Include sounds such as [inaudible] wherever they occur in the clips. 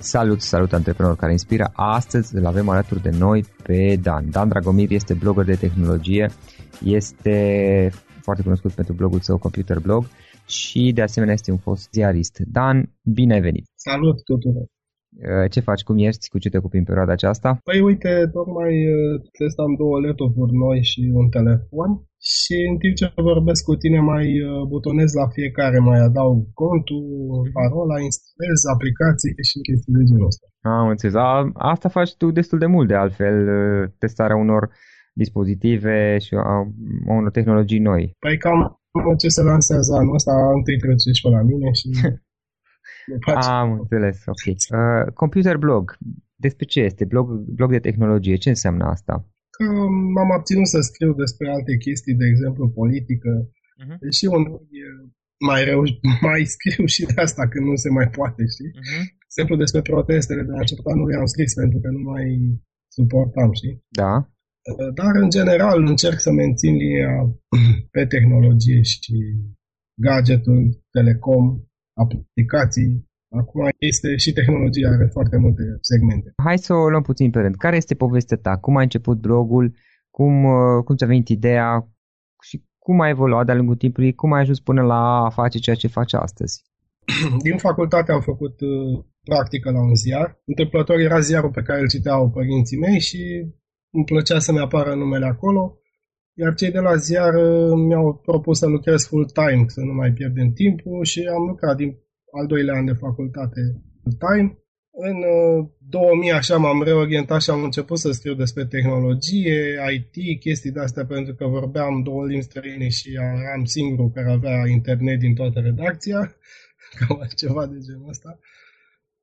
Salut, salut antreprenor care inspiră. Astăzi îl avem alături de noi pe Dan. Dan Dragomir este blogger de tehnologie, este foarte cunoscut pentru blogul său Computer Blog și de asemenea este un fost ziarist. Dan, bine ai venit! Salut tuturor! Uh, ce faci? Cum ești? Cu ce te ocupi în perioada aceasta? Păi uite, tocmai uh, testam două laptopuri noi și un telefon și în timp ce vorbesc cu tine mai uh, butonez la fiecare, mai adaug contul, parola, instalez aplicații și chestii de genul ăsta. Am înțeles. A, asta faci tu destul de mult de altfel, testarea unor dispozitive și a unor tehnologii noi. Păi cam ce se lansează anul ăsta, întâi trece și pe la mine și [laughs] Am înțeles, ok. Uh, computer blog, despre ce este? Blog, blog de tehnologie, ce înseamnă asta? Că m-am abținut să scriu despre alte chestii, de exemplu politică, uh-huh. și un mai, reu, [laughs] mai scriu și de asta când nu se mai poate, știi? Uh-huh. De exemplu, despre protestele de la început anului am scris pentru că nu mai suportam, știi? Da. Uh, dar, în general, încerc să mențin linia [clears throat] pe tehnologie și gadgetul, telecom, aplicații, Acum este și tehnologia, are foarte multe segmente. Hai să o luăm puțin pe rând. Care este povestea ta? Cum ai început blogul? Cum, uh, cum ți-a venit ideea? Și cum ai evoluat de-a lungul timpului? Cum ai ajuns până la a face ceea ce faci astăzi? [clears throat] Din facultate am făcut uh, practică la un ziar. Întâmplător era ziarul pe care îl citeau părinții mei și îmi plăcea să-mi apară numele acolo. Iar cei de la ziar uh, mi-au propus să lucrez full-time, să nu mai pierdem timpul și am lucrat din al doilea an de facultate full-time. În 2000 uh, așa m-am reorientat și am început să scriu despre tehnologie, IT, chestii de astea pentru că vorbeam două limbi străine și eram singurul care avea internet din toată redacția, [laughs] cam ceva de genul ăsta.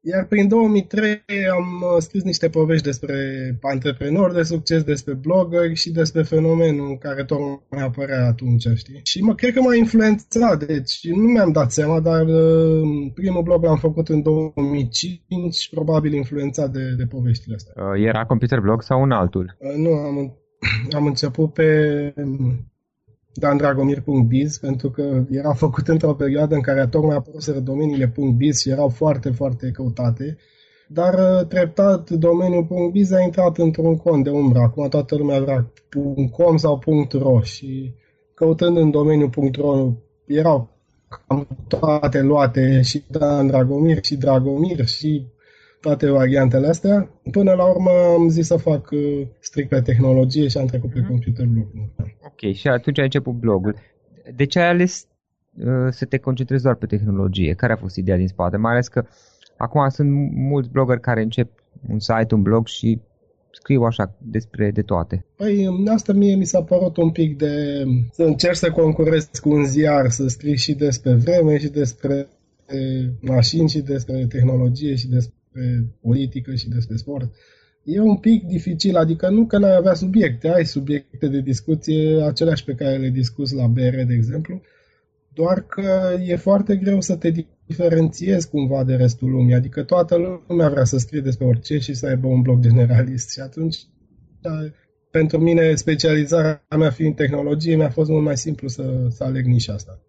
Iar prin 2003 am uh, scris niște povești despre antreprenori de succes, despre blogger și despre fenomenul care tocmai apărea atunci, știi? Și mă cred că m-a influențat, deci nu mi-am dat seama, dar uh, primul blog l-am făcut în 2005, probabil influențat de, de poveștile astea. Uh, era computer blog sau un altul? Nu, am, [clears throat] am început pe dandragomir.biz pentru că era făcut într-o perioadă în care tocmai apăruseră domeniile .biz și erau foarte, foarte căutate. Dar uh, treptat domeniul .biz a intrat într-un cont de umbră. Acum toată lumea vrea .com sau .ro și căutând în domeniul .ro erau cam toate luate și Dan Dragomir și Dragomir și toate variantele astea. Până la urmă am zis să fac uh, strict pe tehnologie și am trecut pe mhm. computer blog. Ok, și atunci ai început blogul. De ce ai ales uh, să te concentrezi doar pe tehnologie? Care a fost ideea din spate? Mai ales că acum sunt mulți blogger care încep un site, un blog și scriu așa despre de toate. Păi asta mie mi s-a părut un pic de să încerci să concurezi cu un ziar, să scrii și despre vreme și despre mașini și despre tehnologie și despre politică și despre sport. E un pic dificil, adică nu că n-ai avea subiecte, ai subiecte de discuție aceleași pe care le discuți la BR, de exemplu, doar că e foarte greu să te diferențiezi cumva de restul lumii, adică toată lumea vrea să scrie despre orice și să aibă un blog generalist și atunci pentru mine specializarea mea fiind tehnologie mi-a fost mult mai simplu să, să aleg nișa asta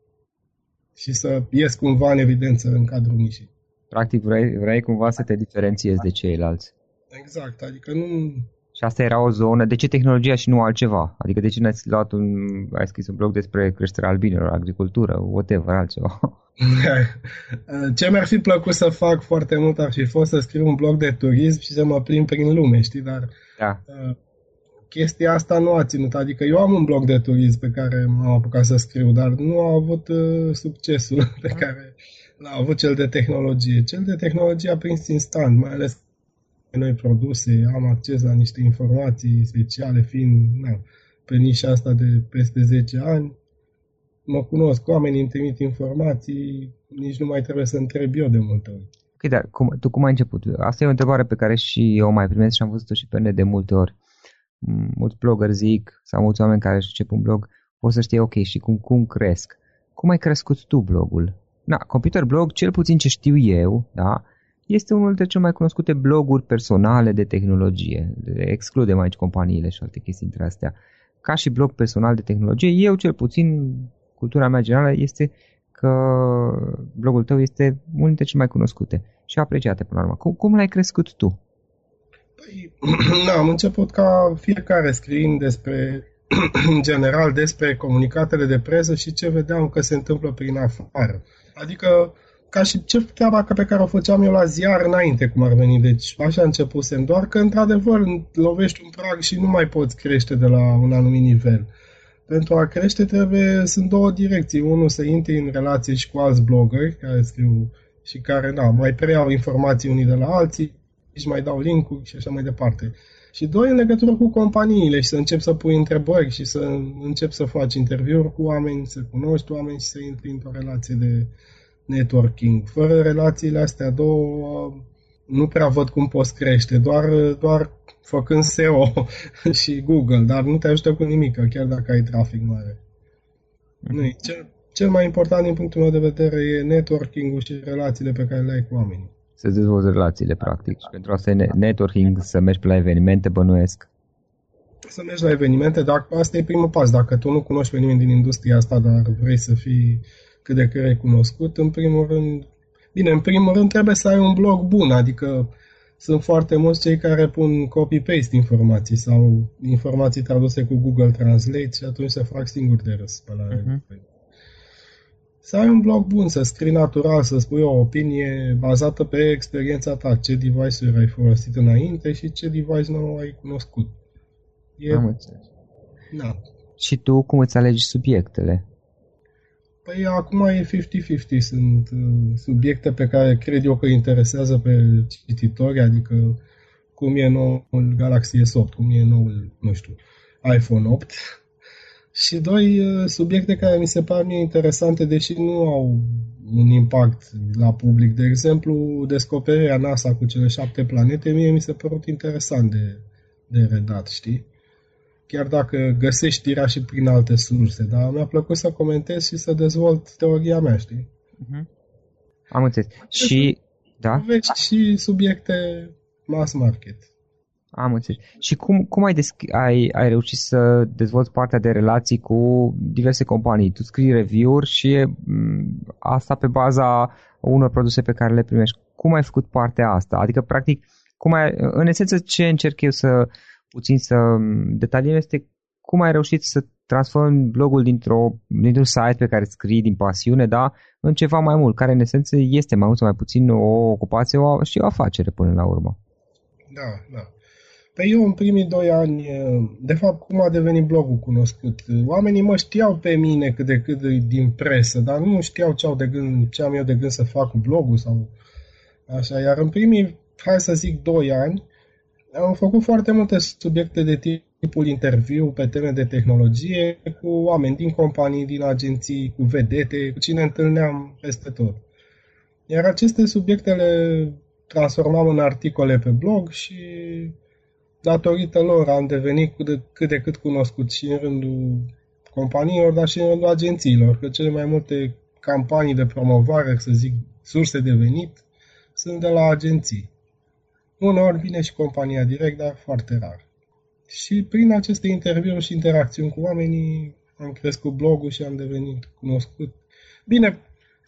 și să ies cumva în evidență în cadrul nișii. Practic vrei, vrei cumva să te diferențiezi de ceilalți. Exact, adică nu... Și asta era o zonă, de ce tehnologia și nu altceva? Adică de ce n-ați luat un, ai scris un blog despre creșterea albinelor, agricultură, whatever, altceva? [laughs] Ce mi-ar fi plăcut să fac foarte mult ar fi fost să scriu un blog de turism și să mă plimb prin lume, știi, dar da. Uh, chestia asta nu a ținut. Adică eu am un blog de turism pe care m-am apucat să scriu, dar nu a avut uh, succesul [laughs] pe care l-a avut cel de tehnologie. Cel de tehnologie a prins instant, mai ales noi produse, am acces la niște informații speciale, fiind na, pe nișa asta de peste 10 ani. Mă cunosc, oamenii îmi trimit informații, nici nu mai trebuie să întreb eu de multe ori. Ok, dar cum, tu cum ai început? Asta e o întrebare pe care și eu mai primesc și am văzut-o și pe net de multe ori. Mulți blogger zic, sau mulți oameni care își încep un blog, o să știe, ok, și cum, cum cresc? Cum ai crescut tu blogul? Na, Computer Blog, cel puțin ce știu eu, da, este unul dintre cele mai cunoscute bloguri personale de tehnologie. Excludem aici companiile și alte chestii dintre astea. Ca și blog personal de tehnologie, eu cel puțin, cultura mea generală este că blogul tău este unul dintre cele mai cunoscute și apreciate până la urmă. Cum, cum l-ai crescut tu? Păi, na, [clears throat] am început ca fiecare scriind despre, [clears throat] în general, despre comunicatele de presă și ce vedeam că se întâmplă prin afară. Adică ca și ce treaba pe care o făceam eu la ziar înainte, cum ar veni. Deci așa începusem, doar că într-adevăr lovești un prag și nu mai poți crește de la un anumit nivel. Pentru a crește trebuie, sunt două direcții. Unul să intri în relație și cu alți bloggeri care scriu și care da, mai preiau informații unii de la alții și mai dau link-uri și așa mai departe. Și doi, în legătură cu companiile și să încep să pui întrebări și să încep să faci interviuri cu oameni, să cunoști oameni și să intri într-o relație de networking. Fără relațiile astea două nu prea văd cum poți crește, doar, doar făcând SEO [laughs] și Google, dar nu te ajută cu nimic, chiar dacă ai trafic mare. Nu, cel, cel mai important din punctul meu de vedere e networking-ul și relațiile pe care le ai cu oamenii. Să dezvolți relațiile, practic. Și pentru asta e networking, să mergi pe la evenimente, bănuiesc. Să mergi la evenimente, dar asta e primul pas. Dacă tu nu cunoști pe nimeni din industria asta, dar vrei să fii cât de cât recunoscut, în primul rând Bine, în primul rând trebuie să ai un blog bun, adică sunt foarte mulți cei care pun copy-paste informații sau informații traduse cu Google Translate și atunci se fac singur de râs pe la uh-huh. Să ai un blog bun, să scrii natural, să spui o opinie bazată pe experiența ta, ce device-uri ai folosit înainte și ce device nu ai cunoscut. E... Am înțeles. Da. Și tu cum îți alegi subiectele? Păi acum e 50-50. Sunt uh, subiecte pe care cred eu că interesează pe cititori, adică cum e noul Galaxy S8, cum e noul, nu știu, iPhone 8. Și doi, uh, subiecte care mi se par mie interesante, deși nu au un impact la public. De exemplu, descoperirea NASA cu cele șapte planete, mie mi se părut interesant de, de redat, știi? chiar dacă găsești știrea și prin alte surse, dar mi-a plăcut să comentez și să dezvolt teoria mea, știi? Uh-huh. Am înțeles. Și, da? Veți și subiecte mass market. Am înțeles. Și cum, cum ai, desc- ai, ai reușit să dezvolți partea de relații cu diverse companii? Tu scrii review-uri și m- asta pe baza unor produse pe care le primești. Cum ai făcut partea asta? Adică, practic, cum ai, în esență, ce încerc eu să, puțin să detaliem este cum ai reușit să transformi blogul dintr-o, dintr-un site pe care scrii din pasiune, da, în ceva mai mult, care în esență este mai mult sau mai puțin o ocupație o, și o afacere până la urmă. Da, da. Pe eu în primii doi ani, de fapt, cum a devenit blogul cunoscut? Oamenii mă știau pe mine cât de cât din presă, dar nu știau ce, au de gând, ce am eu de gând să fac cu blogul sau așa. Iar în primii, hai să zic, doi ani, am făcut foarte multe subiecte de tipul interviu pe teme de tehnologie cu oameni din companii, din agenții, cu vedete, cu cine întâlneam peste tot. Iar aceste subiecte le transformam în articole pe blog și datorită lor am devenit cât de, cât de cât cunoscut și în rândul companiilor, dar și în rândul agențiilor, că cele mai multe campanii de promovare, să zic, surse de venit, sunt de la agenții. Uneori vine și compania direct, dar foarte rar. Și prin aceste interviuri și interacțiuni cu oamenii am crescut blogul și am devenit cunoscut. Bine,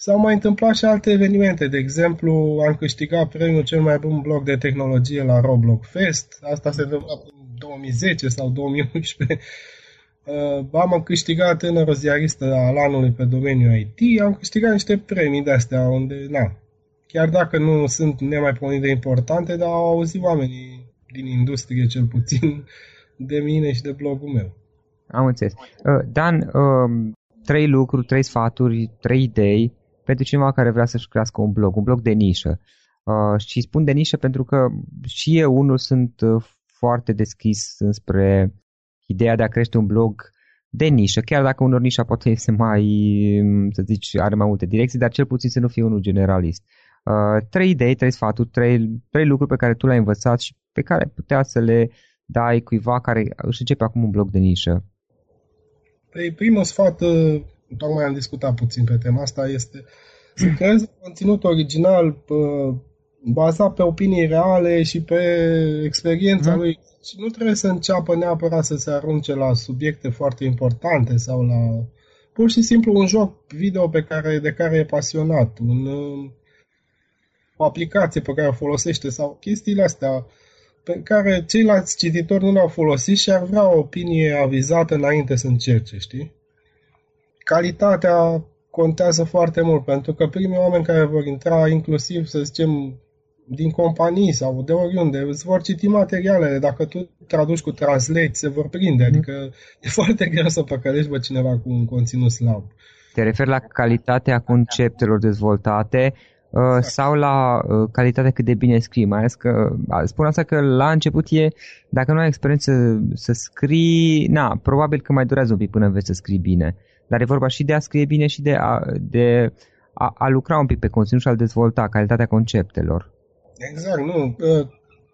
s-au mai întâmplat și alte evenimente. De exemplu, am câștigat premiul cel mai bun blog de tehnologie la Roblox Fest. Asta se întâmpla în 2010 sau 2011. Uh, am câștigat tânără ziaristă al anului pe domeniul IT. Am câștigat niște premii de-astea unde, na, chiar dacă nu sunt nemaipomenit de importante, dar au auzit oamenii din industrie cel puțin de mine și de blogul meu. Am înțeles. Uh, Dan, um, trei lucruri, trei sfaturi, trei idei pentru cineva care vrea să-și crească un blog, un blog de nișă. Uh, și spun de nișă pentru că și eu unul sunt uh, foarte deschis spre ideea de a crește un blog de nișă, chiar dacă unor nișa poate [laughs] să mai, să zici, are mai multe direcții, dar cel puțin să nu fie unul generalist. Uh, trei idei, trei sfaturi, trei, trei lucruri pe care tu le-ai învățat și pe care putea să le dai cuiva care își începe acum un blog de nișă. Păi, primul sfat, uh, tocmai am discutat puțin pe tema asta, este să creezi conținut original bazat pe opinii reale și pe experiența mm. lui. Și nu trebuie să înceapă neapărat să se arunce la subiecte foarte importante sau la pur și simplu un joc video pe care, de care e pasionat, un, uh, o aplicație pe care o folosește sau chestiile astea pe care ceilalți cititori nu le-au folosit și ar vrea o opinie avizată înainte să încerce, știi? Calitatea contează foarte mult, pentru că primii oameni care vor intra, inclusiv, să zicem, din companii sau de oriunde, îți vor citi materialele. Dacă tu traduci cu Translate, se vor prinde. Mhm. Adică [laughs] e foarte greu să păcălești pe cineva cu un conținut slab. Te referi la calitatea conceptelor dezvoltate Uh, sau la uh, calitatea cât de bine scrii, mai ales că spun asta că la început e, dacă nu ai experiență să scrii, na, probabil că mai durează un pic până înveți să scrii bine, dar e vorba și de a scrie bine și de a, de a, a lucra un pic pe conținut și a dezvolta calitatea conceptelor. Exact, nu, uh,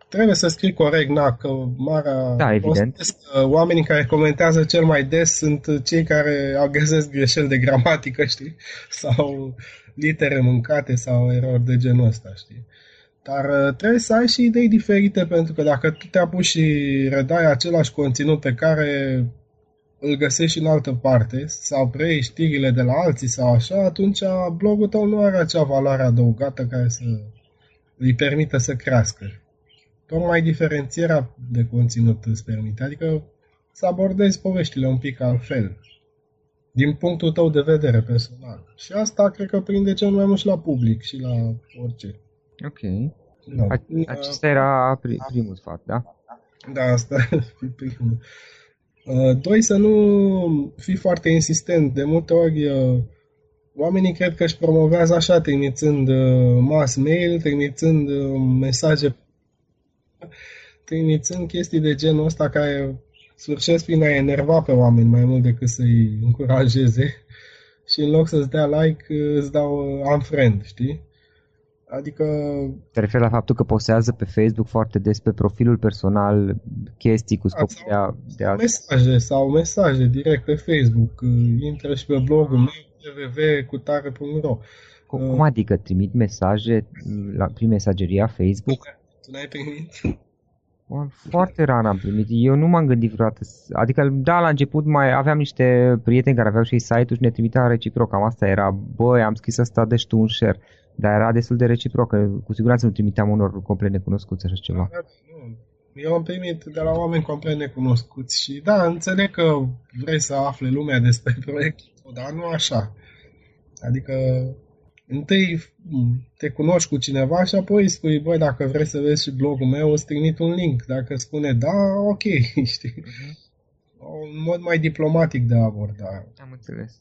trebuie să scrii corect, na, că marea... Da, evident. Oamenii care comentează cel mai des sunt cei care au găsesc greșeli de gramatică, [laughs] știi? Sau litere mâncate sau erori de genul ăsta, știi? Dar uh, trebuie să ai și idei diferite, pentru că dacă tu te apuci și redai același conținut pe care îl găsești în altă parte sau preiei știrile de la alții sau așa, atunci blogul tău nu are acea valoare adăugată care să îi permită să crească. Tocmai diferențierea de conținut îți permite, adică să abordezi poveștile un pic altfel, din punctul tău de vedere personal. Și asta cred că prinde cel mai mult și la public și la orice. Ok. Da. Acesta era primul sfat, da? Da, asta [laughs] e primul. Uh, doi, să nu fii foarte insistent. De multe ori uh, oamenii cred că își promovează așa, trimițând uh, mass mail, trimițând mesaje, trimițând chestii de genul ăsta care sfârșesc prin a enerva pe oameni mai mult decât să-i încurajeze [laughs] și în loc să-ți dea like, îți dau unfriend, știi? Adică... Te referi la faptul că postează pe Facebook foarte des pe profilul personal chestii cu scop de a... De a... Mesaje sau mesaje direct pe Facebook. Intră și pe blogul meu www.cutare.ro cum, cum adică trimit mesaje la, prin mesageria Facebook? Tu n-ai primit? Foarte rar am primit. Eu nu m-am gândit vreodată. Adică, da, la început mai aveam niște prieteni care aveau și site-uri și ne trimiteau reciproc. Cam asta era. Băi, am scris asta, de tu un share. Dar era destul de reciproc, că cu siguranță nu trimiteam unor complet necunoscuți așa ceva. Da, Eu am primit de la oameni complet necunoscuți și da, înțeleg că vrei să afle lumea despre [laughs] proiectul, dar nu așa. Adică întâi te cunoști cu cineva și apoi spui, băi, dacă vrei să vezi și blogul meu, îți trimit un link. Dacă spune da, ok, [laughs] știi? Uh-huh. Un mod mai diplomatic de a aborda. Am înțeles.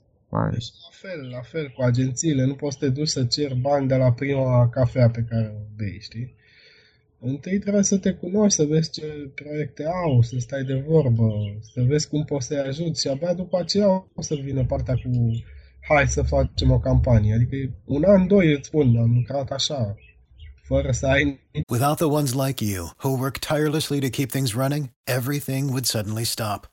Deci, la fel, la fel cu agențiile. Nu poți să te duci să ceri bani de la prima cafea pe care o bei, știi? Întâi trebuie să te cunoști, să vezi ce proiecte au, să stai de vorbă, să vezi cum poți să-i ajuți și abia după aceea o să vină partea cu hai să facem o campanie. Adică un an, doi îți spun, am lucrat așa, fără să ai... Without the ones like you, who work tirelessly to keep things running, everything would suddenly stop.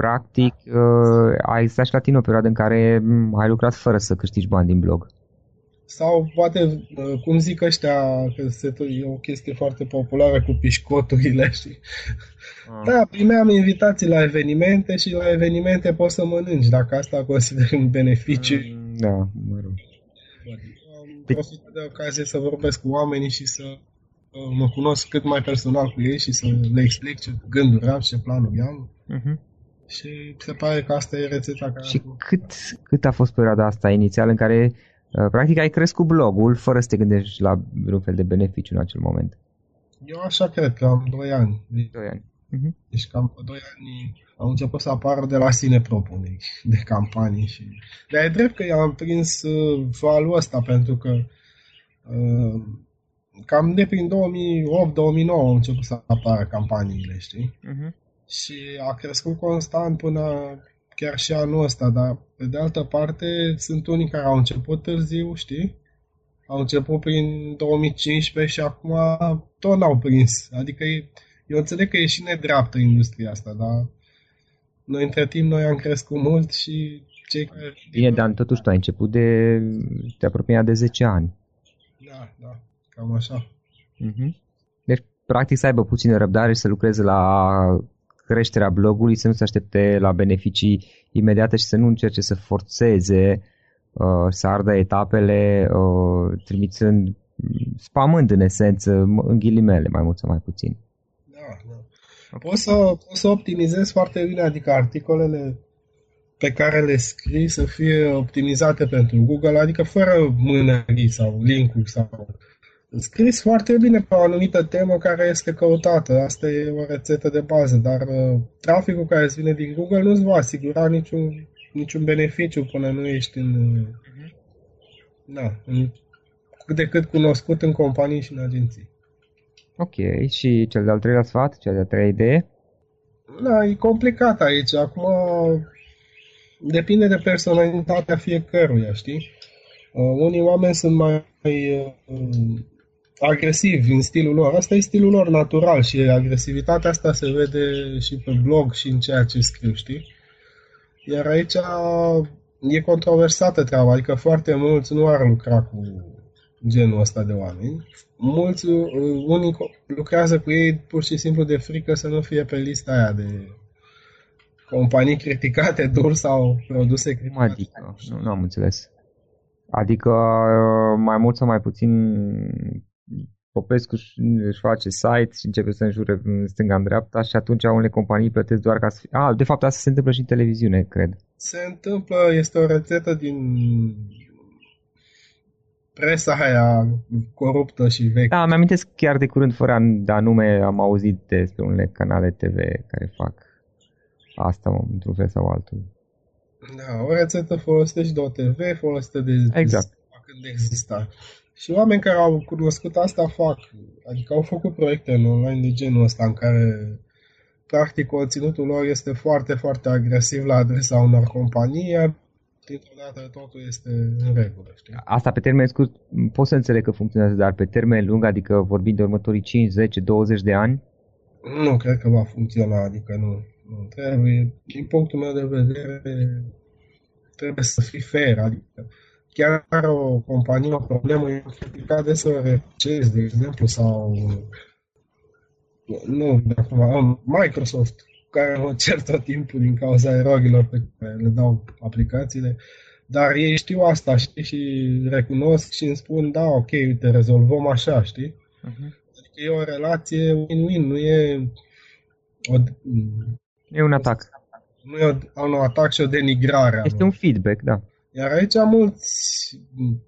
practic, uh, ai stat și la tine o perioadă în care mm, ai lucrat fără să câștigi bani din blog. Sau poate, uh, cum zic ăștia, că se, e o chestie foarte populară cu pișcoturile, știi? Ah. Da, primeam invitații la evenimente și la evenimente poți să mănânci, dacă asta consider un beneficiu. Mm, da, mă rog. Am profitat de ocazie să vorbesc cu oamenii și să uh, mă cunosc cât mai personal cu ei și să le explic ce gânduri am și ce planuri am. Uh-huh. Și se pare că asta e rețeta care Și cât, cât a fost perioada asta inițial în care uh, practic ai crescut blogul fără să te gândești la vreun fel de beneficiu în acel moment? Eu așa cred că am 2 ani. 2 ani. Uh-huh. Deci cam pe 2 ani au început să apară de la sine propuneri de campanii. Și... Dar e drept că i-am prins uh, valul ăsta pentru că uh, cam de prin 2008-2009 au început să apară campaniile, știi? Uh-huh și a crescut constant până chiar și anul ăsta, dar pe de altă parte sunt unii care au început târziu, știi? Au început prin 2015 și acum tot n-au prins. Adică eu înțeleg că e și nedreaptă industria asta, dar noi între timp noi am crescut mult și cei care... Bine, dar totuși tu ai început de... te apropia de 10 ani. Da, da, cam așa. Uh-huh. Deci, practic, să aibă puțină răbdare și să lucreze la creșterea blogului, să nu se aștepte la beneficii imediate și să nu încerce să forțeze uh, să ardă etapele uh, trimițând, spamând în esență, în ghilimele, mai mult sau mai puțin. Da, da. Poți să, poți să optimizezi foarte bine, adică articolele pe care le scrii să fie optimizate pentru Google, adică fără mânării sau linkuri sau scris foarte bine pe o anumită temă care este căutată. Asta e o rețetă de bază, dar uh, traficul care îți vine din Google nu îți va asigura niciun, niciun beneficiu până nu ești în, uh-huh. da, în cât de cât cunoscut în companii și în agenții. Ok, și cel de-al treilea sfat, cea de-a treia idee? Da, e complicat aici. Acum depinde de personalitatea fiecăruia, știi? Uh, unii oameni sunt mai uh, agresivi în stilul lor. Asta e stilul lor natural și agresivitatea asta se vede și pe blog și în ceea ce scriu, știi? Iar aici e controversată treaba, adică foarte mulți nu ar lucra cu genul ăsta de oameni. Mulți, uh, unii lucrează cu ei pur și simplu de frică să nu fie pe lista aia de companii criticate [laughs] dur sau produse criticate. Adică, nu, nu am înțeles. Adică mai mult sau mai puțin Popescu își face site și începe să înjure în stânga în dreapta și atunci unele companii plătesc doar ca să fie... Ah, de fapt asta se întâmplă și în televiziune, cred. Se întâmplă, este o rețetă din presa aia coruptă și veche. Da, mi amintesc chiar de curând, fără a da nume, am auzit despre unele canale TV care fac asta într-un fel sau altul. Da, o rețetă folosită și de OTV, folosită de exact. când exista. Și oameni care au cunoscut asta fac, adică au făcut proiecte în online de genul ăsta în care practic conținutul lor este foarte, foarte agresiv la adresa unor companii, iar dintr-o dată totul este în regulă. Știi? Asta pe termen scurt pot să înțeleg că funcționează, dar pe termen lung, adică vorbim de următorii 5, 10, 20 de ani? Nu cred că va funcționa, adică nu. nu trebuie, din punctul meu de vedere, trebuie să fii fair, adică chiar are o companie o problemă, e criticat de să recezi, de exemplu, sau nu, de acum, Microsoft, care mă cer tot timpul din cauza erorilor pe care le dau aplicațiile, dar ei știu asta, știi, și recunosc și îmi spun, da, ok, uite, rezolvăm așa, știi? Uh-huh. Adică e o relație win-win, nu e o... E un atac. Nu e un atac și o denigrare. Este un feedback, da. Iar aici mulți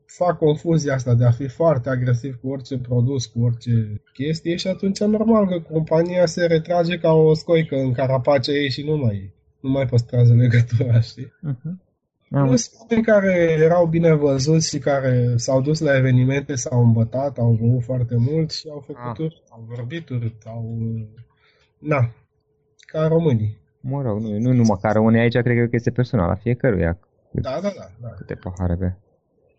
fac confuzia asta de a fi foarte agresiv cu orice produs, cu orice chestie și atunci normal că compania se retrage ca o scoică în carapacea ei și nu mai, nu mai păstrează legătura, știi? Uh-huh. Plus oameni care erau bine văzuți și care s-au dus la evenimente, s-au îmbătat, au băut foarte mult și au făcut ah. au vorbit au... Na, ca românii. Mă rog, nu, nu numai ca românii aici, cred că este personal la fiecăruia. Da, da, da, da. Câte pahare pe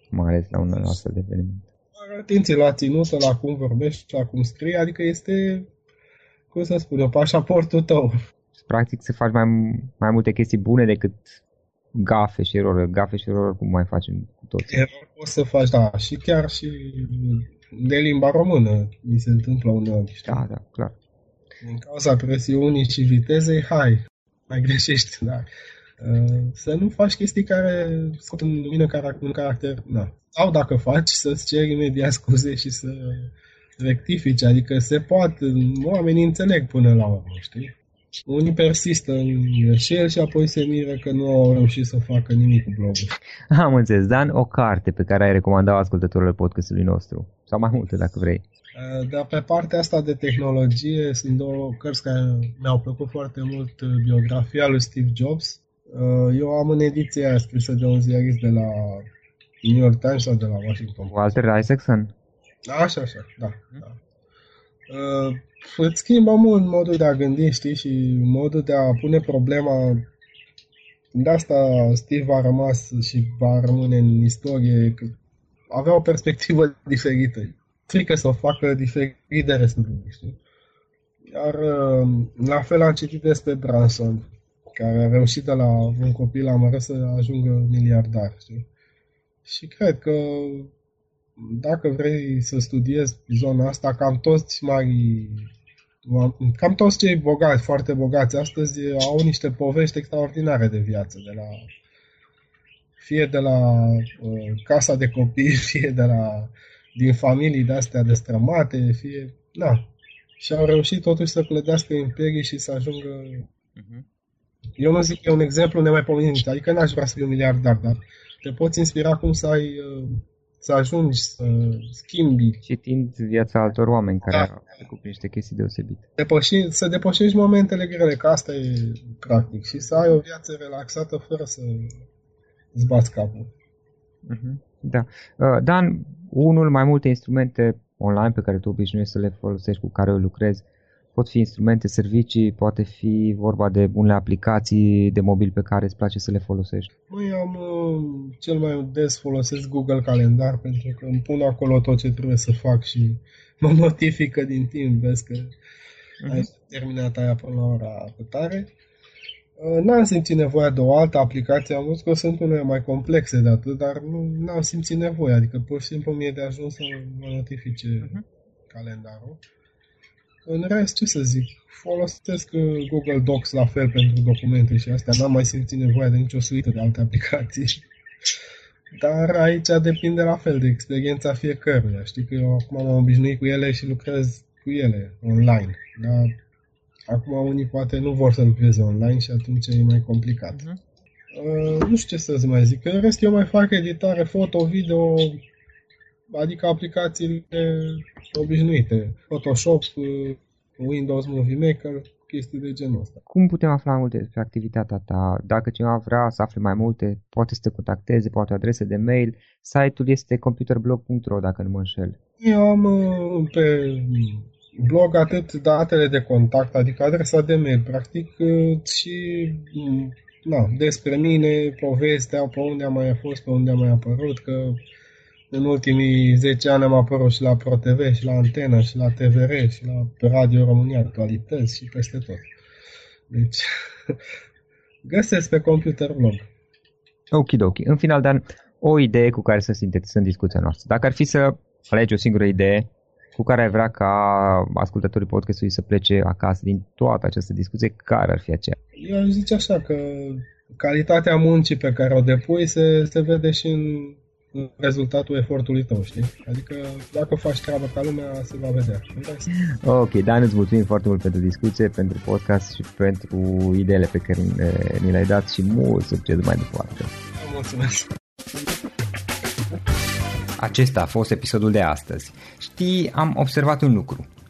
mai ales la un astfel de eveniment. Atenție la ținută, la cum vorbești, la cum scrii, adică este, cum să spun eu, pașaportul tău. Practic să faci mai, mai multe chestii bune decât gafe și erori. Gafe și erori cum mai facem cu toți. Erori poți să faci, da, și chiar și de limba română mi se întâmplă uneori. Știi? Da, da, clar. Din cauza presiunii și vitezei, hai, mai greșești, da. Uh, să nu faci chestii care scot în lumină un caracter. Da. Sau dacă faci, să-ți ceri imediat scuze și să rectifici. Adică se poate, oamenii înțeleg până la urmă, știi? Unii persistă în greșeli și apoi se miră că nu au reușit să facă nimic cu blogul. Am înțeles. Dan, o carte pe care ai recomandat ascultătorilor podcastului nostru. Sau mai multe, dacă vrei. Uh, dar pe partea asta de tehnologie sunt două cărți care mi-au plăcut foarte mult. Biografia lui Steve Jobs Uh, eu am în ediția scrisă de un ziarist de la New York Times sau de la Washington Post. Walter Isaacson? Așa, așa, da. da. Uh, îți schimbă mult modul de a gândi, știi, și modul de a pune problema. De asta Steve a rămas și va rămâne în istorie, că avea o perspectivă diferită. Frică să o facă diferit de restul lumii, știi? Iar uh, la fel am citit despre Branson care a reușit de la un copil amără să ajungă miliardar. Știi? Și cred că dacă vrei să studiezi zona asta, cam toți mari cam toți cei bogați, foarte bogați astăzi au niște povești extraordinare de viață, de la fie de la uh, casa de copii, [laughs] fie de la din familii de astea destrămate, fie, na, și au reușit totuși să clădească imperii și să ajungă uh-huh Eu nu zic că e un exemplu nemaipomenit, adică n-aș vrea să fiu miliardar, dar te poți inspira cum să ai uh, să ajungi să schimbi. Citind viața altor oameni care da. au trecut prin niște chestii deosebite. Depăși, să depășești momentele grele, că asta e practic. Și să ai o viață relaxată fără să îți bați capul. Uh-huh. Da. Uh, Dan, unul mai multe instrumente online pe care tu obișnuiești să le folosești, cu care lucrezi, pot fi instrumente, servicii, poate fi vorba de unele aplicații de mobil pe care îți place să le folosești. Măi, am uh, cel mai des folosesc Google Calendar pentru că îmi pun acolo tot ce trebuie să fac și [laughs] mă notifică din timp, vezi că uh-huh. ai terminat aia până la ora tare. Uh, n-am simțit nevoia de o altă aplicație, am văzut că sunt unele mai complexe de atât, dar nu am simțit nevoia, adică pur și simplu mi-e de ajuns să mă notifice uh-huh. calendarul. În rest, ce să zic, folosesc uh, Google Docs la fel pentru documente și astea, n-am mai simțit nevoia de nicio suită de alte aplicații. [laughs] Dar aici depinde la fel de experiența fiecăruia. Știi că eu acum m-am obișnuit cu ele și lucrez cu ele online. Dar acum unii poate nu vor să lucreze online și atunci e mai complicat. Uh-huh. Uh, nu știu ce să-ți mai zic. În rest eu mai fac editare foto, video, adică aplicațiile obișnuite, Photoshop, Windows Movie Maker, chestii de genul ăsta. Cum putem afla mai multe despre activitatea ta? Dacă cineva vrea să afle mai multe, poate să te contacteze, poate adrese de mail. Site-ul este computerblog.ro, dacă nu mă înșel. Eu am uh, pe blog atât datele de contact, adică adresa de mail, practic, uh, și mm, na, despre mine, povestea, pe unde am mai fost, pe unde am mai apărut, că în ultimii 10 ani am apărut și la ProTV, și la Antena, și la TVR, și la pe Radio România Actualități și peste tot. Deci, [laughs] găsesc pe computer blog. Ok, ok. În final, Dan, o idee cu care să sintetizăm discuția noastră. Dacă ar fi să alegi o singură idee cu care ai vrea ca ascultătorii podcastului să plece acasă din toată această discuție, care ar fi aceea? Eu aș zice așa că calitatea muncii pe care o depui se, se vede și în rezultatul efortului tău, știi? Adică dacă faci treaba ca lumea, se va vedea. Ok, Dan, îți mulțumim foarte mult pentru discuție, pentru podcast și pentru ideile pe care ni le-ai dat și mult succes mai departe. Mulțumesc! Acesta a fost episodul de astăzi. Știi, am observat un lucru.